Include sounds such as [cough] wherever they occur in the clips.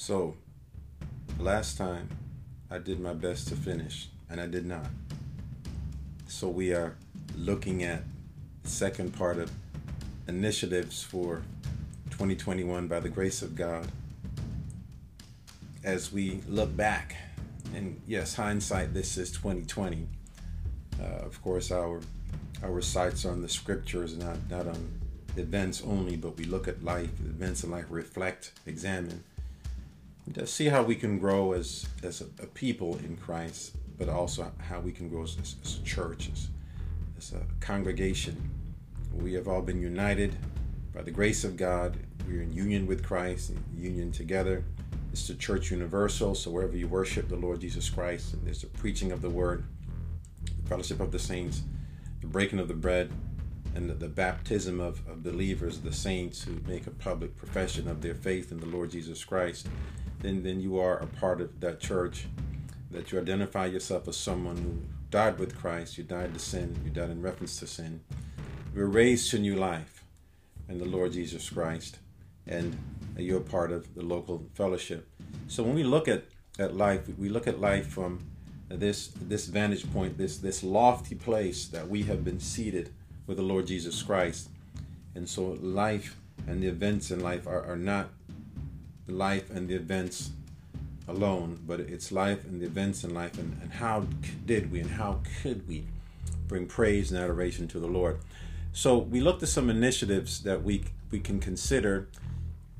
So, last time I did my best to finish, and I did not. So, we are looking at second part of initiatives for 2021 by the grace of God. As we look back, and yes, hindsight, this is 2020. Uh, of course, our our sights are on the scriptures, not not on events only, but we look at life, events in life, reflect, examine, see how we can grow as as a, a people in Christ, but also how we can grow as, as a church, as, as a congregation. We have all been united by the grace of God. We're in union with Christ, in union together. It's the church universal, so wherever you worship the Lord Jesus Christ, and there's the preaching of the word, the fellowship of the saints, the breaking of the bread, and the, the baptism of, of believers, the saints who make a public profession of their faith in the Lord Jesus Christ then then you are a part of that church. That you identify yourself as someone who died with Christ, you died to sin, you died in reference to sin. You're raised to new life in the Lord Jesus Christ, and you're a part of the local fellowship. So when we look at, at life, we look at life from this this vantage point, this this lofty place that we have been seated with the Lord Jesus Christ. And so life and the events in life are, are not life and the events alone, but it's life and the events in life, and, and how did we and how could we bring praise and adoration to the Lord. So we looked at some initiatives that we we can consider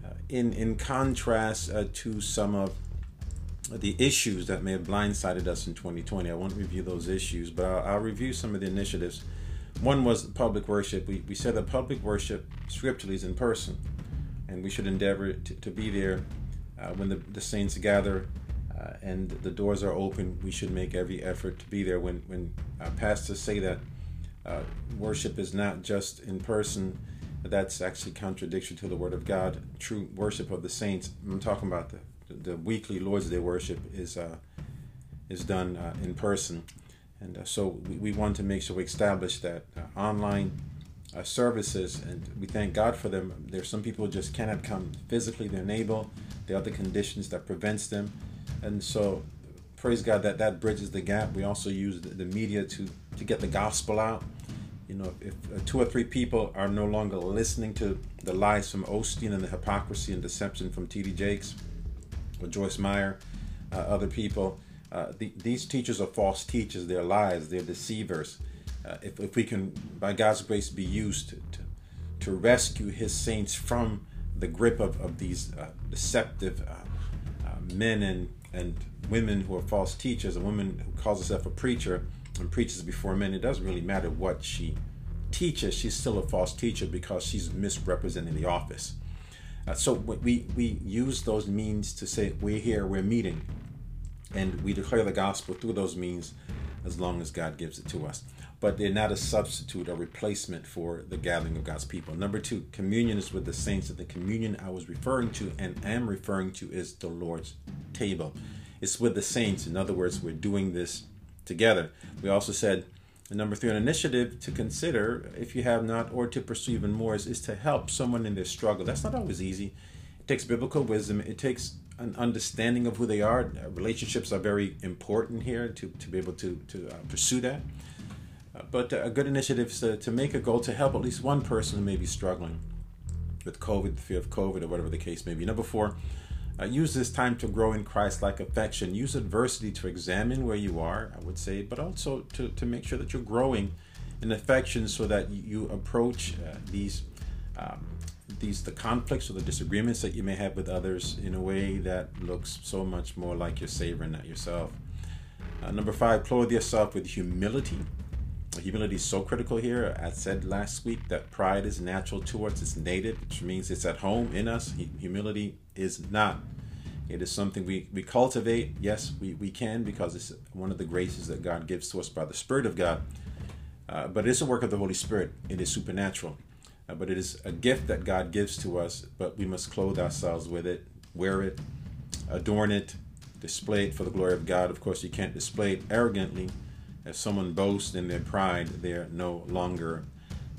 uh, in in contrast uh, to some of the issues that may have blindsided us in 2020. I won't review those issues, but I'll, I'll review some of the initiatives. One was public worship. We, we said that public worship scripturally is in person and we should endeavor to, to be there uh, when the, the saints gather uh, and the doors are open. We should make every effort to be there. When when uh, pastors say that uh, worship is not just in person, that's actually contradiction to the Word of God. True worship of the saints. I'm talking about the the weekly Lord's Day worship is uh, is done in person, and so we, we want to make sure we establish that online uh, services, and we thank God for them. There's some people who just cannot come physically; they're unable. There are other conditions that prevents them, and so praise God that that bridges the gap. We also use the, the media to to get the gospel out. You know, if uh, two or three people are no longer listening to the lies from Osteen and the hypocrisy and deception from T.D. Jakes or Joyce Meyer, uh, other people, uh, the, these teachers are false teachers. They're lies. They're deceivers uh, if, if we can, by God's grace, be used to, to, to rescue His saints from the grip of, of these uh, deceptive uh, uh, men and, and women who are false teachers, a woman who calls herself a preacher and preaches before men, it doesn't really matter what she teaches, she's still a false teacher because she's misrepresenting the office. Uh, so we, we use those means to say, we're here, we're meeting, and we declare the gospel through those means as long as God gives it to us but they're not a substitute or replacement for the gathering of God's people. Number two, communion is with the saints. And the communion I was referring to and am referring to is the Lord's table. It's with the saints. In other words, we're doing this together. We also said, number three, an initiative to consider, if you have not, or to pursue even more, is, is to help someone in their struggle. That's not always easy. It takes biblical wisdom. It takes an understanding of who they are. Relationships are very important here to, to be able to, to uh, pursue that but a good initiative is to, to make a goal to help at least one person who may be struggling with COVID, the fear of COVID, or whatever the case may be. Number four, uh, use this time to grow in Christ like affection. Use adversity to examine where you are, I would say, but also to, to make sure that you're growing in affection so that you approach uh, these. Um, these the conflicts or the disagreements that you may have with others in a way that looks so much more like your savior and not yourself. Uh, number five, clothe yourself with humility humility is so critical here. I said last week that pride is natural to us, it's native, which means it's at home in us. Humility is not. It is something we, we cultivate. Yes, we, we can because it's one of the graces that God gives to us by the Spirit of God. Uh, but it is a work of the Holy Spirit, it is supernatural. Uh, but it is a gift that God gives to us, but we must clothe ourselves with it, wear it, adorn it, display it for the glory of God. Of course, you can't display it arrogantly if someone boasts in their pride, they're no longer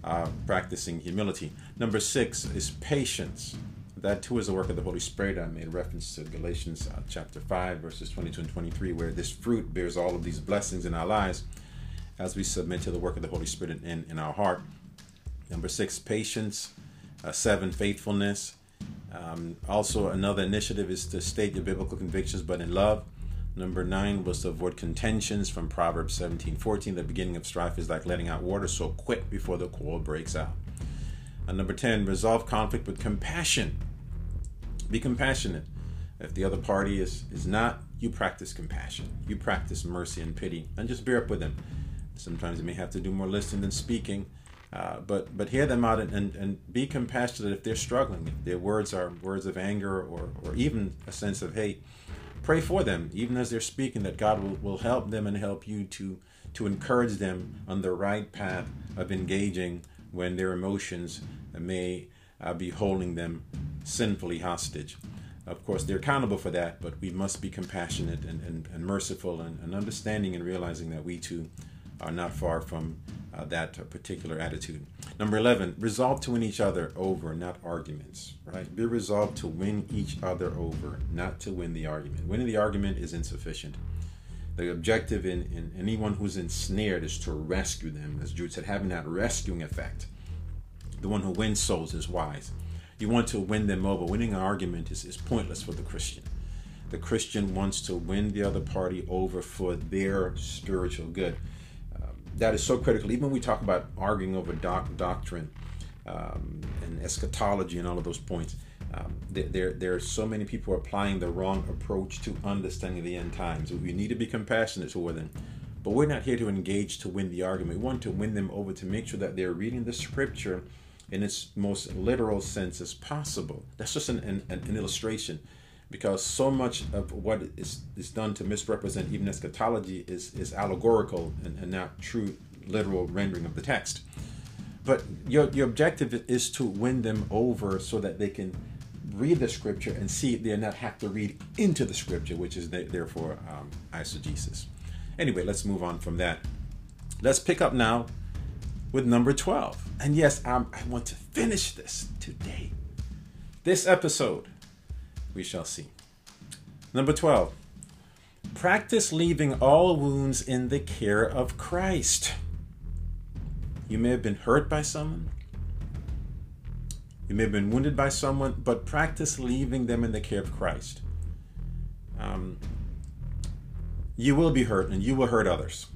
uh, practicing humility. Number six is patience. that too is the work of the Holy Spirit. I made reference to Galatians uh, chapter 5, verses 22 and 23, where this fruit bears all of these blessings in our lives as we submit to the work of the Holy Spirit in, in our heart. Number six, patience. Uh, seven, faithfulness. Um, also, another initiative is to state your biblical convictions, but in love. Number nine was to avoid contentions from Proverbs 17 14. The beginning of strife is like letting out water, so quit before the quarrel breaks out. And number 10, resolve conflict with compassion. Be compassionate. If the other party is, is not, you practice compassion. You practice mercy and pity, and just bear up with them. Sometimes you may have to do more listening than speaking, uh, but but hear them out and, and, and be compassionate if they're struggling. If their words are words of anger or, or even a sense of hate, pray for them, even as they're speaking, that God will, will help them and help you to to encourage them on the right path of engaging when their emotions may uh, be holding them sinfully hostage. Of course, they're accountable for that, but we must be compassionate and, and, and merciful and, and understanding and realizing that we too are not far from uh, that particular attitude. Number 11, resolve to win each other over, not arguments, right? Be resolved to win each other over, not to win the argument. Winning the argument is insufficient. The objective in, in anyone who's ensnared is to rescue them, as Jude said, having that rescuing effect. The one who wins souls is wise. You want to win them over. Winning an argument is, is pointless for the Christian. The Christian wants to win the other party over for their spiritual good. That is so critical. Even when we talk about arguing over doc- doctrine um, and eschatology and all of those points, um, there, there are so many people applying the wrong approach to understanding the end times. We need to be compassionate toward them, but we're not here to engage to win the argument. We want to win them over to make sure that they're reading the scripture in its most literal sense as possible. That's just an, an, an illustration because so much of what is, is done to misrepresent even eschatology is, is allegorical and, and not true literal rendering of the text. But your, your objective is to win them over so that they can read the scripture and see they are not have to read into the scripture, which is therefore um, eisegesis. Anyway, let's move on from that. Let's pick up now with number 12. And yes, I'm, I want to finish this today. This episode, we shall see. Number 12. Practice leaving all wounds in the care of Christ. You may have been hurt by someone. You may have been wounded by someone, but practice leaving them in the care of Christ. Um, you will be hurt and you will hurt others.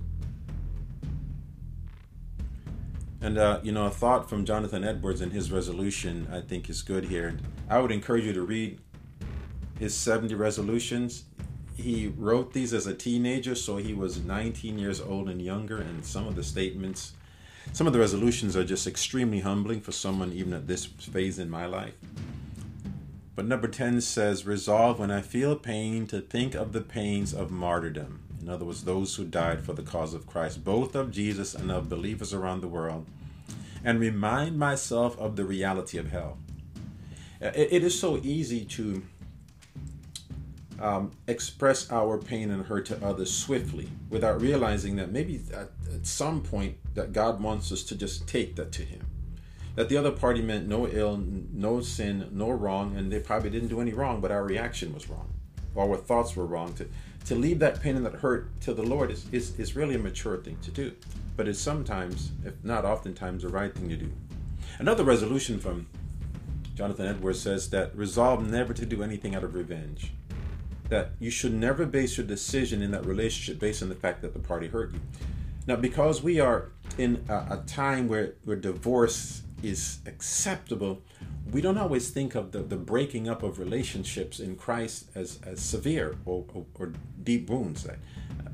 And uh, you know, a thought from Jonathan Edwards in his resolution, I think, is good here. I would encourage you to read his 70 resolutions. He wrote these as a teenager, so he was 19 years old and younger, and some of the statements, some of the resolutions are just extremely humbling for someone even at this phase in my life. But number 10 says, Resolve when I feel pain to think of the pains of martyrdom. In other words, those who died for the cause of Christ, both of Jesus and of believers around the world and remind myself of the reality of hell. it, it is so easy to um, express our pain and hurt to others swiftly without realizing that maybe at, at some point that God wants us to just take that to Him. That the other party meant no ill, no sin, no wrong, and they probably didn't do any wrong, but our reaction was wrong, our thoughts were wrong. To to leave that pain and that hurt to the Lord is, is, is really a mature thing to do but it's sometimes, if not oftentimes, the right thing to do. Another resolution from Jonathan Edwards says that resolve never to do anything out of revenge. That you should never base your decision in that relationship based on the fact that the party hurt you. Now, because we are in a, a time where, where divorce is acceptable, we don't always think of the, the breaking up of relationships in Christ as, as severe or, or, or deep wounds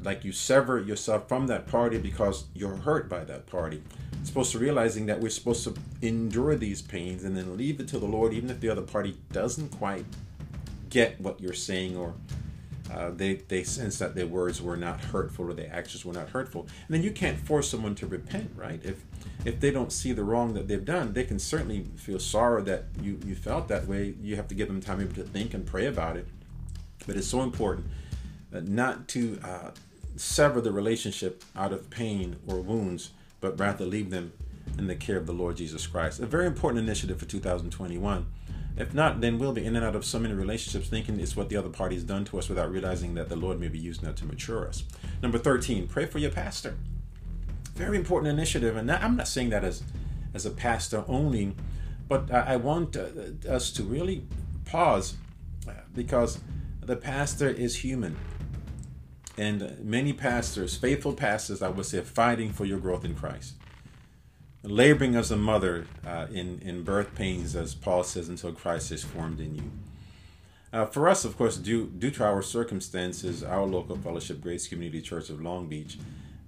like you sever yourself from that party because you're hurt by that party. It's supposed to realizing that we're supposed to endure these pains and then leave it to the Lord, even if the other party doesn't quite get what you're saying or uh, they they sense that their words were not hurtful or their actions were not hurtful. And then you can't force someone to repent, right? If if they don't see the wrong that they've done, they can certainly feel sorrow that you you felt that way. You have to give them time to think and pray about it. But it's so important uh, not to uh, sever the relationship out of pain or wounds, but rather leave them in the care of the Lord Jesus Christ. A very important initiative for 2021. If not, then we'll be in and out of so many relationships thinking it's what the other party's done to us without realizing that the Lord may be using that to mature us. Number 13, pray for your pastor. Very important initiative. And I'm not saying that as, as a pastor only, but I, want uh, us to really pause uh, because the pastor is human. And many pastors, faithful pastors, I would say, fighting for your growth in Christ laboring as a mother uh, in, in birth pains, as Paul says, until Christ is formed in you. Uh, for us, of course, due, due to our circumstances, our local fellowship, Grace Community Church of Long Beach,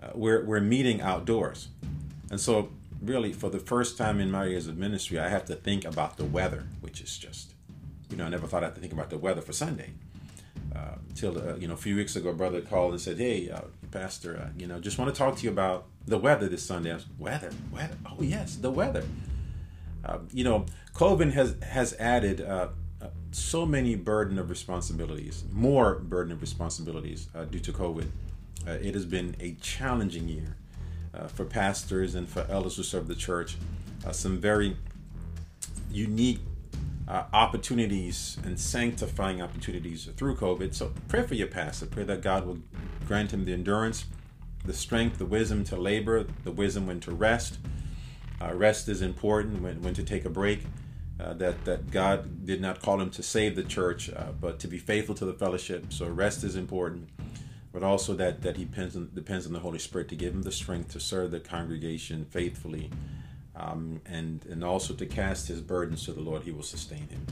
uh, we're, we're meeting outdoors. And so, really, for the first time in my years of ministry, I have to think about the weather, which is just, you know, I never thought I had to think about the weather for Sunday. Uh, till, uh, you know, a few weeks ago, a brother called and said, Hey, uh, Pastor, uh, you know, just want to talk to you about the weather this Sunday. I was, weather, weather. Oh yes, the weather. Uh, you know, COVID has has added uh, uh, so many burden of responsibilities, more burden of responsibilities uh, due to COVID. Uh, it has been a challenging year uh, for pastors and for elders who serve the church. some very unique opportunities and sanctifying opportunities through COVID. So pray for your pastor. Pray that God will grant him the endurance the strength, the wisdom to labor, the wisdom when to rest. Uh, rest is important when, when to take a break. Uh, that that God did not call him to save the church, uh, but to be faithful to the fellowship. So rest is important, but also that that he depends on, depends on the Holy Spirit to give him the strength to serve the congregation faithfully, um, and and also to cast his burdens to the Lord. He will sustain him.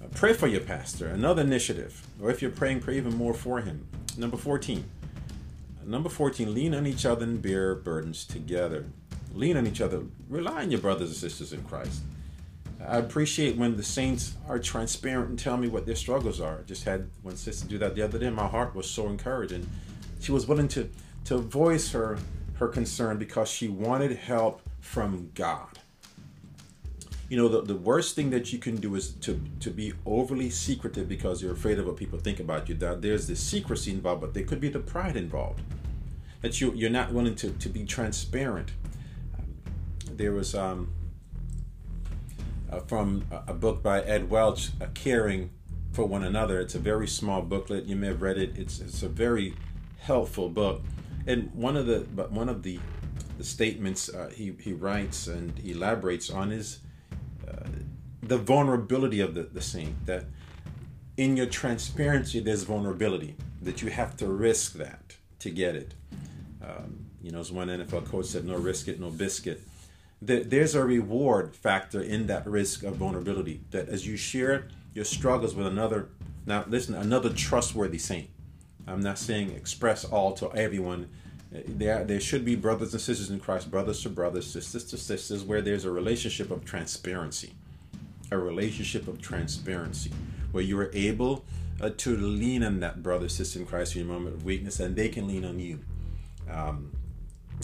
Uh, pray for your pastor. Another initiative, or if you're praying, pray even more for him. Number fourteen Number 14, lean on each other and bear burdens together. Lean on each other. Rely on your brothers and sisters in Christ. I appreciate when the saints are transparent and tell me what their struggles are. I just had one sister do that the other day. My heart was so encouraged, and she was willing to to voice her her concern because she wanted help from God. You know, the, the worst thing that you can do is to to be overly secretive because you're afraid of what people think about you. That there's this secrecy involved, but there could be the pride involved that you you're not willing to to be transparent. There was um, uh, from a, book by Ed Welch, "Caring for One Another." It's a very small booklet. You may have read it. It's it's a very helpful book, and one of the but one of the the statements uh, he he writes and elaborates on is the vulnerability of the the saint that in your transparency there's vulnerability that you have to risk that to get it um, you know, as one NFL coach said, no risk it, no biscuit. There's a reward factor in that risk of vulnerability. That as you share your struggles with another, now listen, another trustworthy saint. I'm not saying express all to everyone. There, there should be brothers and sisters in Christ, brothers to brothers, sisters to sisters, where there's a relationship of transparency, a relationship of transparency, where you are able uh, to lean on that brother, sister in Christ in your moment of weakness, and they can lean on you um,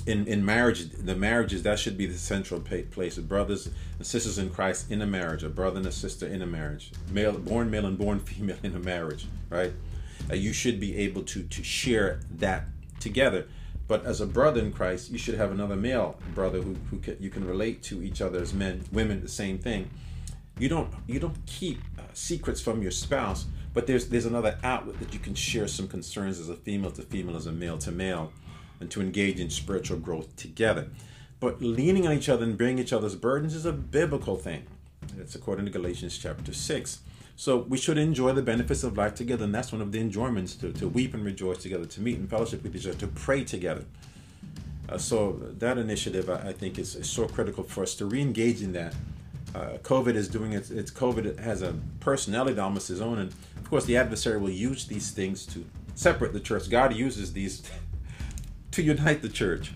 in in marriage, the marriages that should be the central place. Of Brothers and sisters in Christ in a marriage, a brother and a sister in a marriage, male, born male and born [laughs] female in a marriage, right? Uh, you should be able to to share that together. But as a brother in Christ, you should have another male brother who, who can, you can relate to each other as men, women, the same thing. You don't you don't keep uh, secrets from your spouse, but there's there's another outlet that you can share some concerns as a female to female, as a male to male and to engage in spiritual growth together. But leaning on each other and bearing each other's burdens is a biblical thing. It's according to Galatians chapter 6. So we should enjoy the benefits of life together, and that's one of the enjoyments to, to weep and rejoice together, to meet and fellowship with each other, to pray together. Uh, so that initiative, I, I think, is, is, so critical for us to re-engage in that. Uh, COVID is doing its, its COVID has a personality almost its own, and of course the adversary will use these things to separate the church. God uses these [laughs] to unite the church.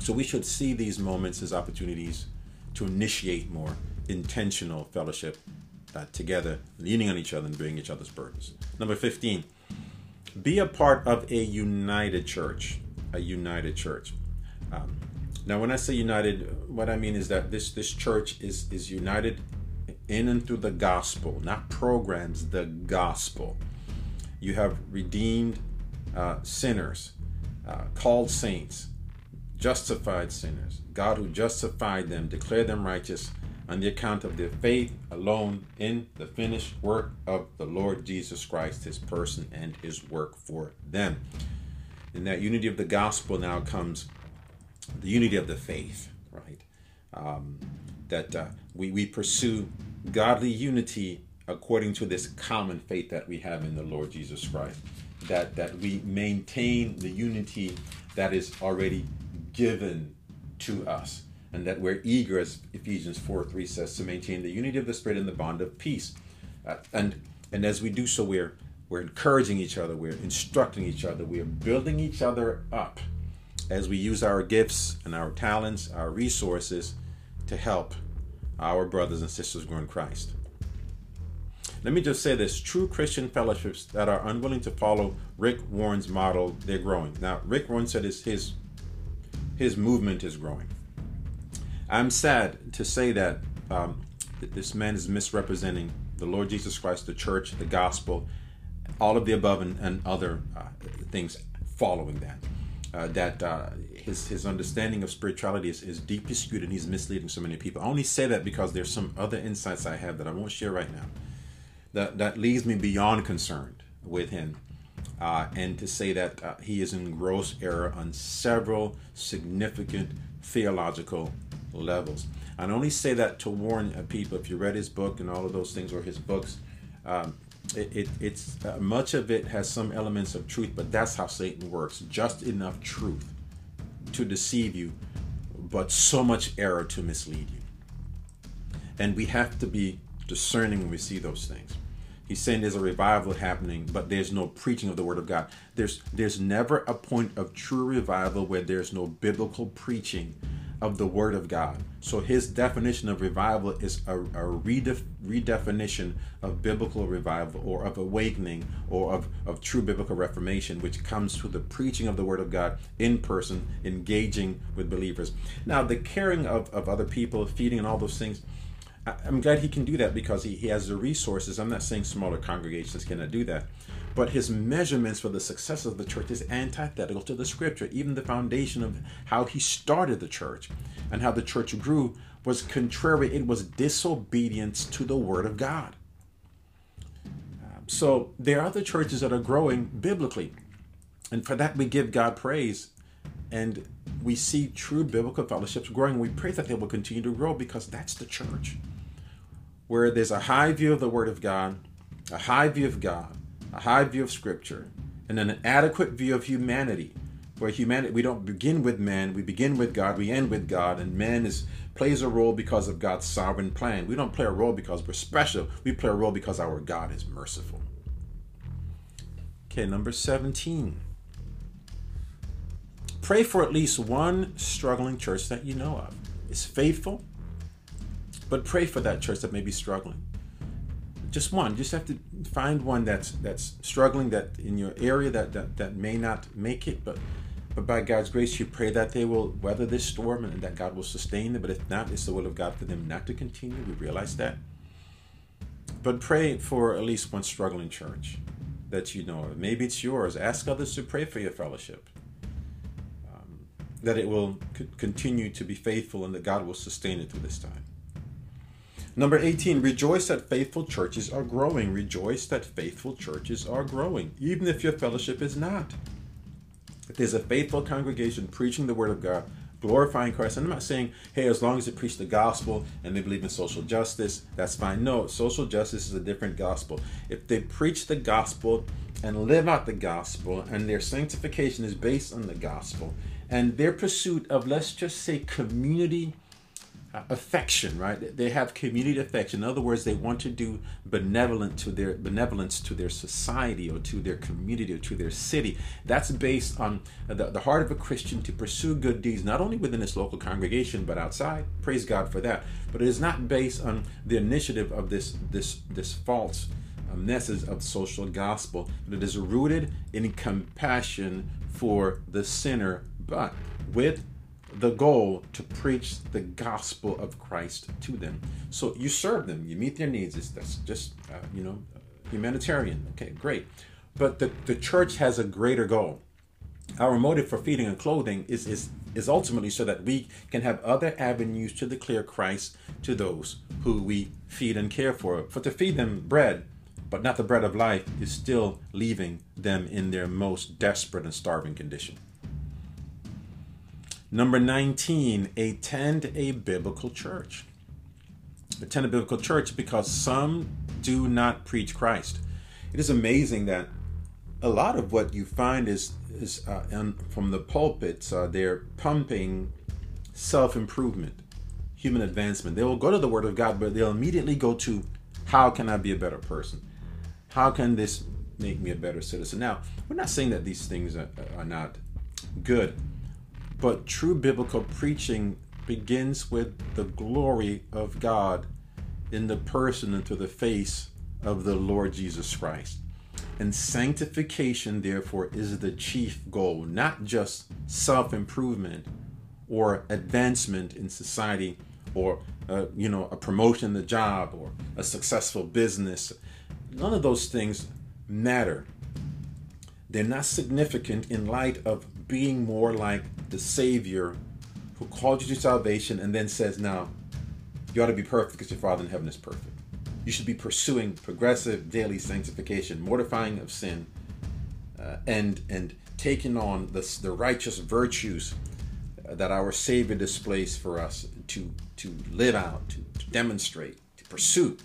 So we should see these moments as opportunities to initiate more intentional fellowship uh, together, leaning on each other and bearing each other's burdens. Number 15, be a part of a united church. A united church. Um, now, when I say united, what I mean is that this, this church is, is united in and through the gospel, not programs, the gospel. You have redeemed uh, sinners uh, called saints, justified sinners, God who justified them, declared them righteous, on the account of their faith alone in the finished work of the Lord Jesus Christ, his person and his work for them. In that unity of the gospel now comes the unity of the faith, right? Um, that uh, we, we pursue godly unity according to this common faith that we have in the Lord Jesus Christ. That, that we maintain the unity that is already given to us and that we're eager, as Ephesians 4 3 says, to maintain the unity of the Spirit in the bond of peace. Uh, and and as we do so, we're we're encouraging each other, we're instructing each other, we're building each other up as we use our gifts and our talents, our resources to help our brothers and sisters grow in Christ. Let me just say this true Christian fellowships that are unwilling to follow Rick Warren's model, they're growing. Now, Rick Warren said his, his, his movement is growing. I'm sad to say that, um, that this man is misrepresenting the Lord Jesus Christ, the church, the gospel, all of the above, and, and other uh, things following that. Uh, that uh, his his understanding of spirituality is, is deeply skewed and he's misleading so many people. I only say that because there's some other insights I have that I won't share right now. That that leaves me beyond concerned with him, uh, and to say that uh, he is in gross error on several significant theological levels. I only say that to warn uh, people. If you read his book and all of those things, or his books, um, it, it, it's uh, much of it has some elements of truth, but that's how Satan works. Just enough truth to deceive you, but so much error to mislead you. And we have to be discerning when we see those things. He's saying there's a revival happening, but there's no preaching of the word of God. There's there's never a point of true revival where there's no biblical preaching of the Word of God. So his definition of revival is a, a redef, redefinition of biblical revival or of awakening or of, of true biblical reformation, which comes through the preaching of the Word of God in person, engaging with believers. Now, the caring of, of other people, feeding, and all those things. I'm glad he can do that because he, he has the resources. I'm not saying smaller congregations cannot do that. But his measurements for the success of the church is antithetical to the scripture. Even the foundation of how he started the church and how the church grew was contrary, it was disobedience to the word of God. Um, so there are other churches that are growing biblically. And for that, we give God praise. And we see true biblical fellowships growing. We pray that they will continue to grow because that's the church. Where there's a high view of the Word of God, a high view of God, a high view of Scripture, and an adequate view of humanity. Where humanity, we don't begin with man, we begin with God, we end with God, and man is plays a role because of God's sovereign plan. We don't play a role because we're special. We play a role because our God is merciful. Okay, number 17. Pray for at least one struggling church that you know of. It's faithful, but pray for that church that may be struggling just one. You just have to find one that's that's struggling that in your area that that, that may not make it, but but by God's grace, you pray that they will weather this storm and that God will sustain them. But if not, it's the will of God for them not to continue. We realize that. But pray for at least one struggling church that you know of. Maybe it's yours. Ask others to pray for your fellowship. Um, that it will c- continue to be faithful and that God will sustain it through this time. Number 18, rejoice that faithful churches are growing. Rejoice that faithful churches are growing, even if your fellowship is not. If there's a faithful congregation preaching the word of God, glorifying Christ, and I'm not saying, hey, as long as they preach the gospel and they believe in social justice, that's fine. No, social justice is a different gospel. If they preach the gospel and live out the gospel, and their sanctification is based on the gospel, and their pursuit of, let's just say, community Uh, affection, right? They have community affection. In other words, they want to do benevolent to their benevolence to their society or to their community or to their city. That's based on the, the heart of a Christian to pursue good deeds, not only within his local congregation but outside. Praise God for that. But it is not based on the initiative of this this this false uh, message of social gospel. But it is rooted in compassion for the sinner, but with the goal to preach the gospel of Christ to them. So you serve them, you meet their needs. It's, that's just, uh, you know, humanitarian. Okay, great. But the, the church has a greater goal. our motive for feeding and clothing is, is, is ultimately so that we can have other avenues to declare Christ to those who we feed and care for. For to feed them bread, but not the bread of life, is still leaving them in their most desperate and starving condition. Number 19, attend a biblical church. Attend a biblical church because some do not preach Christ. It is amazing that a lot of what you find is is uh, from the pulpits. Uh, they're pumping self improvement, human advancement. They will go to the Word of God, but they'll immediately go to how can I be a better person? How can this make me a better citizen? Now, we're not saying that these things are, are not good, but true biblical preaching begins with the glory of God in the person and to the face of the Lord Jesus Christ. And sanctification, therefore, is the chief goal, not just self improvement or advancement in society or, uh, you know, a promotion in the job or a successful business. None of those things matter. They're not significant in light of being more like the Savior who called you to salvation and then says, now, you ought to be perfect because your Father in heaven is perfect. You should be pursuing progressive daily sanctification, mortifying of sin, uh, and and taking on the, the righteous virtues that our Savior displays for us to to live out, to, to demonstrate, to pursue.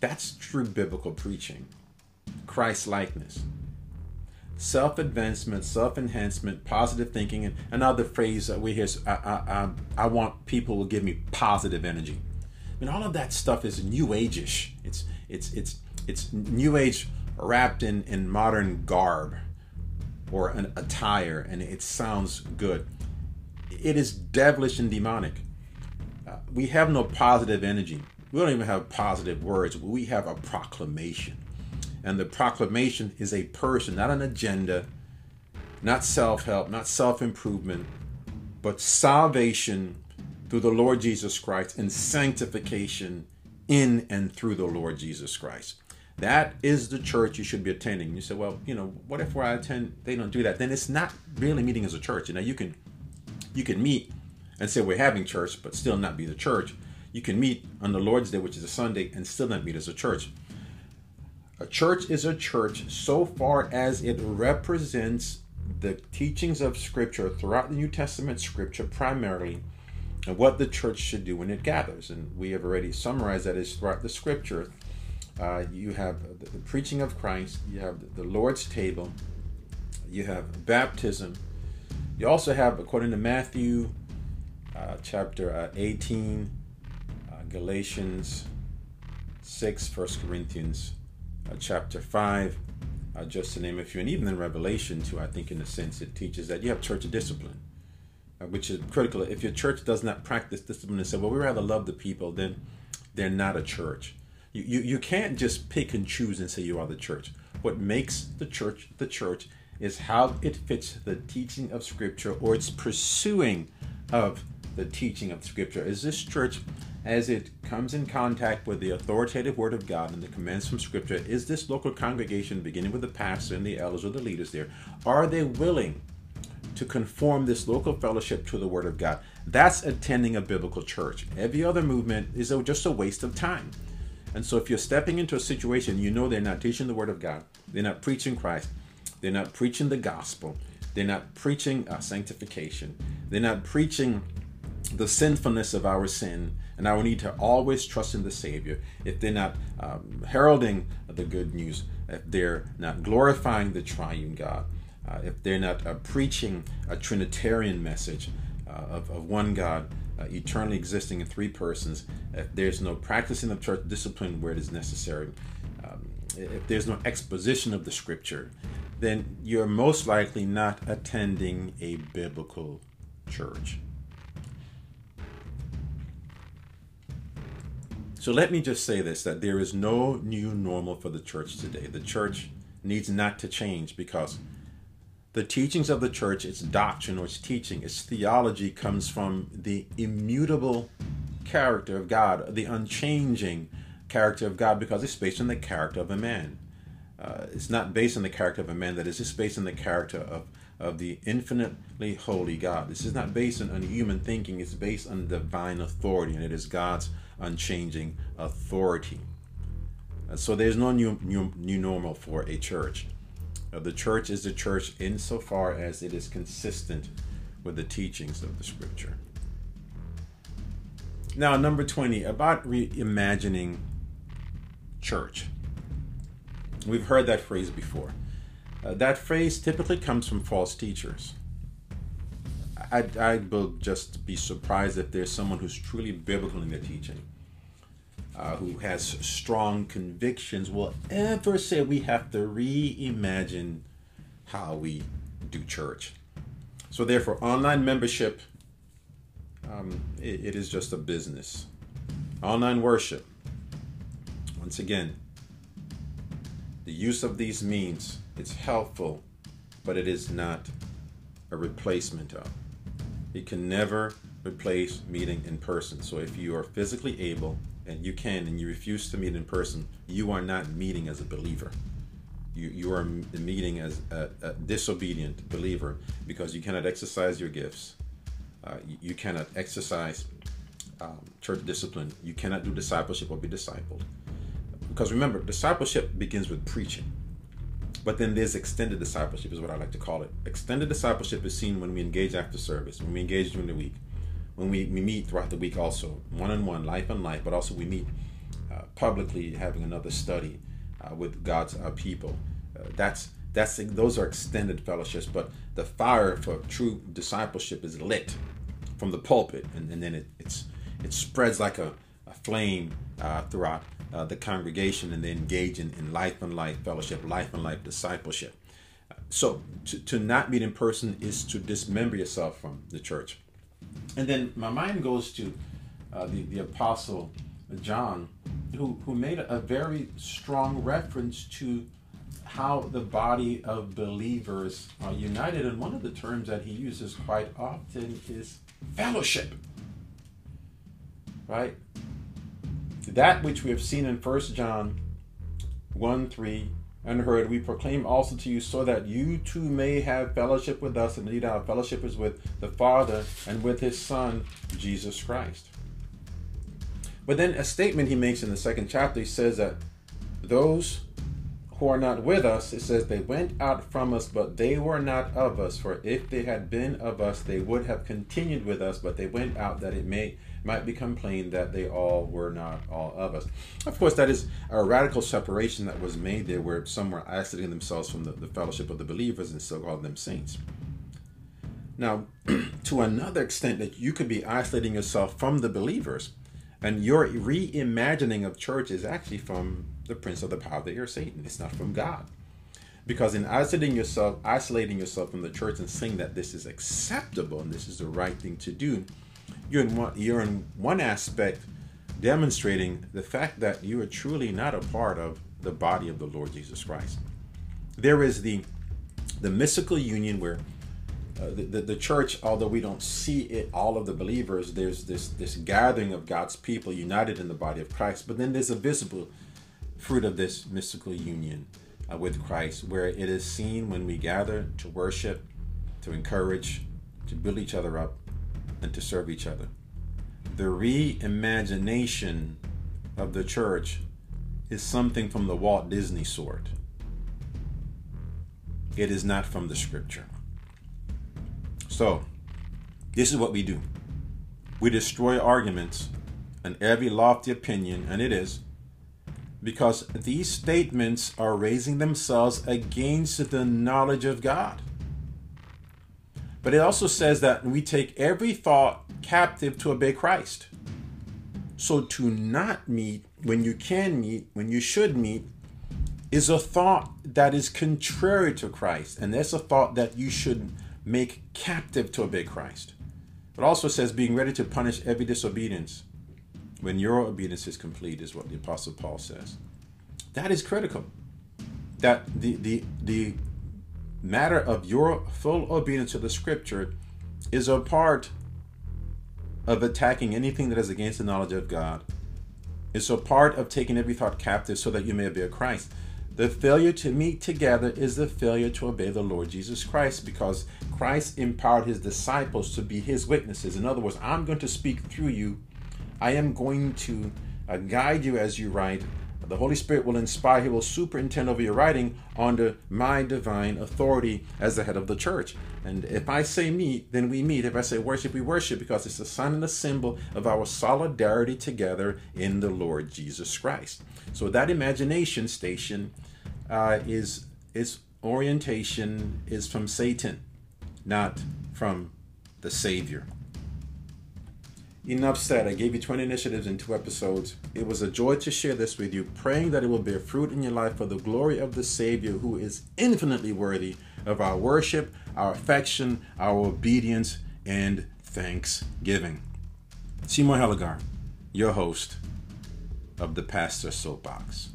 That's true biblical preaching. Christ likeness. Self advancement, self enhancement, positive thinking, and another phrase that we hear is I, I, I, I want people to give me positive energy I mean, all of that stuff is new age-ish. It's it's it's it's new age wrapped in in modern garb or an attire, and it sounds good. It is devilish and demonic. Uh, we have no positive energy. We don't even have positive words. We have a proclamation. And the proclamation is a person, not an agenda, not self help, not self improvement, but salvation through the Lord Jesus Christ and sanctification in and through the Lord Jesus Christ. That is the church you should be attending. You say, well, you know, what if where I attend they don't do that? Then it's not really meeting as a church. You know, you can you can meet and say we're having church, but still not be the church. You can meet on the Lord's Day, which is a Sunday, and still not meet as a church. A church is a church so far as it represents the teachings of Scripture throughout the New Testament Scripture primarily and what the church should do when it gathers. And we have already summarized that is throughout the scripture. Uh, you have the, the, preaching of Christ, you have the, the Lord's table, you have baptism. You also have, according to Matthew uh, chapter uh, 18, uh, Galatians 6, 1 Corinthians uh, chapter 5, uh, just to name a few, and even in Revelation, too, I think, in a sense, it teaches that you have church discipline uh, which is critical. If your church does not practice discipline and say, well, we rather love the people, then they're not a church. You, you, you can't just pick and choose and say you are the church. What makes the church the church is how it fits the teaching of Scripture or its pursuing of the teaching of Scripture. Is this church, as it comes in contact with the authoritative Word of God and the commands from Scripture, is this local congregation, beginning with the pastor and the elders or the leaders there, are they willing to conform this local fellowship to the Word of God. That's attending a biblical church. Every other movement is just a waste of time. And so, if you're stepping into a situation, you know they're not teaching the Word of God, they're not preaching Christ, they're not preaching the gospel, they're not preaching uh, sanctification, they're not preaching the sinfulness of our sin and our need to always trust in the Savior, if they're not um, heralding the good news, if they're not glorifying the triune God, uh, if they're not uh, preaching a Trinitarian message uh, of, of one God, uh, eternally existing in three persons, if there's no practicing of church discipline where it is necessary, um, if there's no exposition of the scripture, then you're most likely not attending a biblical church. So let me just say this that there is no new normal for the church today. The church needs not to change because the teachings of the church, its doctrine or its teaching, its theology comes from the immutable character of God, the unchanging character of God, because it's based on the character of a man. uh, it's not based on the character of a man, that is just based on the character of, of the infinitely holy God. This is not based on, on human thinking, it's based on divine authority, and it is God's unchanging authority. Uh, so there's no new, new, new normal for a church. Uh, the church is the church insofar as it is consistent with the teachings of the scripture. Now, number 20, about reimagining church. We've heard that phrase before. Uh, that phrase typically comes from false teachers. I, I will just be surprised if there's someone who's truly biblical in their teaching, uh, who has strong convictions, will ever say we have to reimagine how we do church. So, therefore, online membership um, it, it is just a business. Online worship. Once again, the use of these means it's helpful, but it is not a replacement of. It can never replace meeting in person. So if you are physically able and you can and you refuse to meet in person, you are not meeting as a believer. You, you are meeting as a, a disobedient believer because you cannot exercise your gifts uh, you, you, cannot exercise um, church discipline. You cannot do discipleship or be discipled. Because remember, discipleship begins with preaching. But then there's extended discipleship, is what I like to call it. Extended discipleship is seen when we engage after service, when we engage during the week, when we, we meet throughout the week also, one on one, life on life, but also we meet uh, publicly having another study uh, with God's uh, people. Uh, that's that's those are extended fellowships, but the fire for true discipleship is lit from the pulpit, and, and then it, it's it spreads like a, a flame uh, throughout the congregation, and they engage in, in life and life fellowship, life and life discipleship. So to, to not meet in person is to dismember yourself from the church. And then my mind goes to uh, the, the apostle John, who, who made a, very strong reference to how the body of believers are united. And one of the terms that he uses quite often is fellowship. Right? That which we have seen in 1 John 1 3 and heard, we proclaim also to you, so that you too may have fellowship with us. Indeed, our fellowship is with the Father and with his Son, Jesus Christ. But then a statement he makes in the second chapter, he says that those who are not with us, it says, they went out from us, but they were not of us. For if they had been of us, they would have continued with us, but they went out that it may might become plain that they all were not all of us. Of course, that is a radical separation that was made there, where some were isolating themselves from the, the fellowship of the believers and still called them saints. Now, [clears throat] to another extent, that you could be isolating yourself from the believers, and your reimagining of church is actually from the prince of the power of the air, Satan. It's not from God. Because in isolating yourself, isolating yourself from the church and saying that this is acceptable and this is the right thing to do, you're in one, you're in one aspect demonstrating the fact that you are truly not a part of the body of the Lord Jesus Christ. There is the the mystical union where uh, the, the, the, church, although we don't see it, all of the believers, there's this this gathering of God's people united in the body of Christ. But then there's a visible fruit of this mystical union uh, with Christ, where it is seen when we gather to worship, to encourage, to build each other up, and to serve each other. The reimagination of the church is something from the Walt Disney sort. It is not from the scripture. So, this is what we do we destroy arguments and every lofty opinion, and it is because these statements are raising themselves against the knowledge of God. But it also says that we take every thought captive to obey Christ. So to not meet when you can meet, when you should meet, is a thought that is contrary to Christ. And that's a thought that you should make captive to obey Christ. It also says being ready to punish every disobedience when your obedience is complete, is what the Apostle Paul says. That is critical. That the the the matter of your full obedience to the scripture is a part of attacking anything that is against the knowledge of God. It's a part of taking every thought captive so that you may obey Christ. The failure to meet together is the failure to obey the Lord Jesus Christ because Christ empowered his disciples to be his witnesses. In other words, I'm going to speak through you. I am going to uh, guide you as you write. The Holy Spirit will inspire, He will superintend over your writing under my divine authority as the head of the church. And if I say meet, then we meet. If I say worship, we worship because it's a sign and a symbol of our solidarity together in the Lord Jesus Christ. So that imagination station uh, is its orientation is from Satan, not from the Savior. Enough said. I gave you 20 initiatives in two episodes. It was a joy to share this with you, praying that it will bear fruit in your life for the glory of the Savior who is infinitely worthy of our worship, our affection, our obedience, and thanksgiving. Seymour Heligar, your host of the Pastor Soapbox.